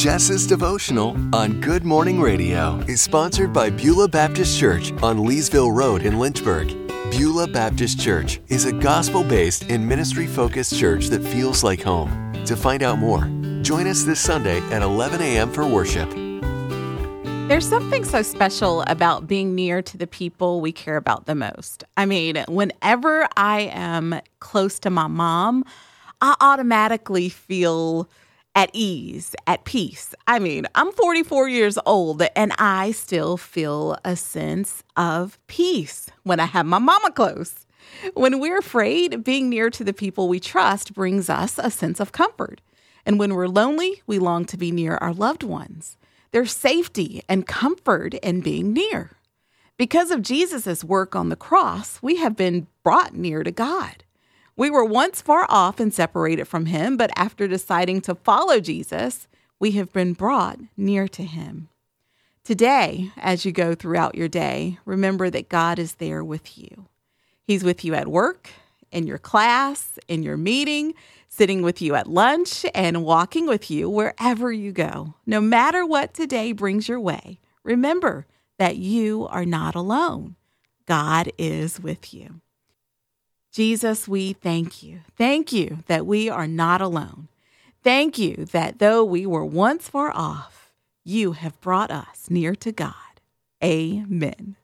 Jess's devotional on Good Morning Radio is sponsored by Beulah Baptist Church on Leesville Road in Lynchburg. Beulah Baptist Church is a gospel based and ministry focused church that feels like home. To find out more, join us this Sunday at 11 a.m. for worship. There's something so special about being near to the people we care about the most. I mean, whenever I am close to my mom, I automatically feel at ease, at peace. I mean, I'm 44 years old and I still feel a sense of peace when I have my mama close. When we're afraid, being near to the people we trust brings us a sense of comfort. And when we're lonely, we long to be near our loved ones. There's safety and comfort in being near. Because of Jesus' work on the cross, we have been brought near to God. We were once far off and separated from Him, but after deciding to follow Jesus, we have been brought near to Him. Today, as you go throughout your day, remember that God is there with you. He's with you at work, in your class, in your meeting, sitting with you at lunch, and walking with you wherever you go. No matter what today brings your way, remember that you are not alone. God is with you. Jesus, we thank you. Thank you that we are not alone. Thank you that though we were once far off, you have brought us near to God. Amen.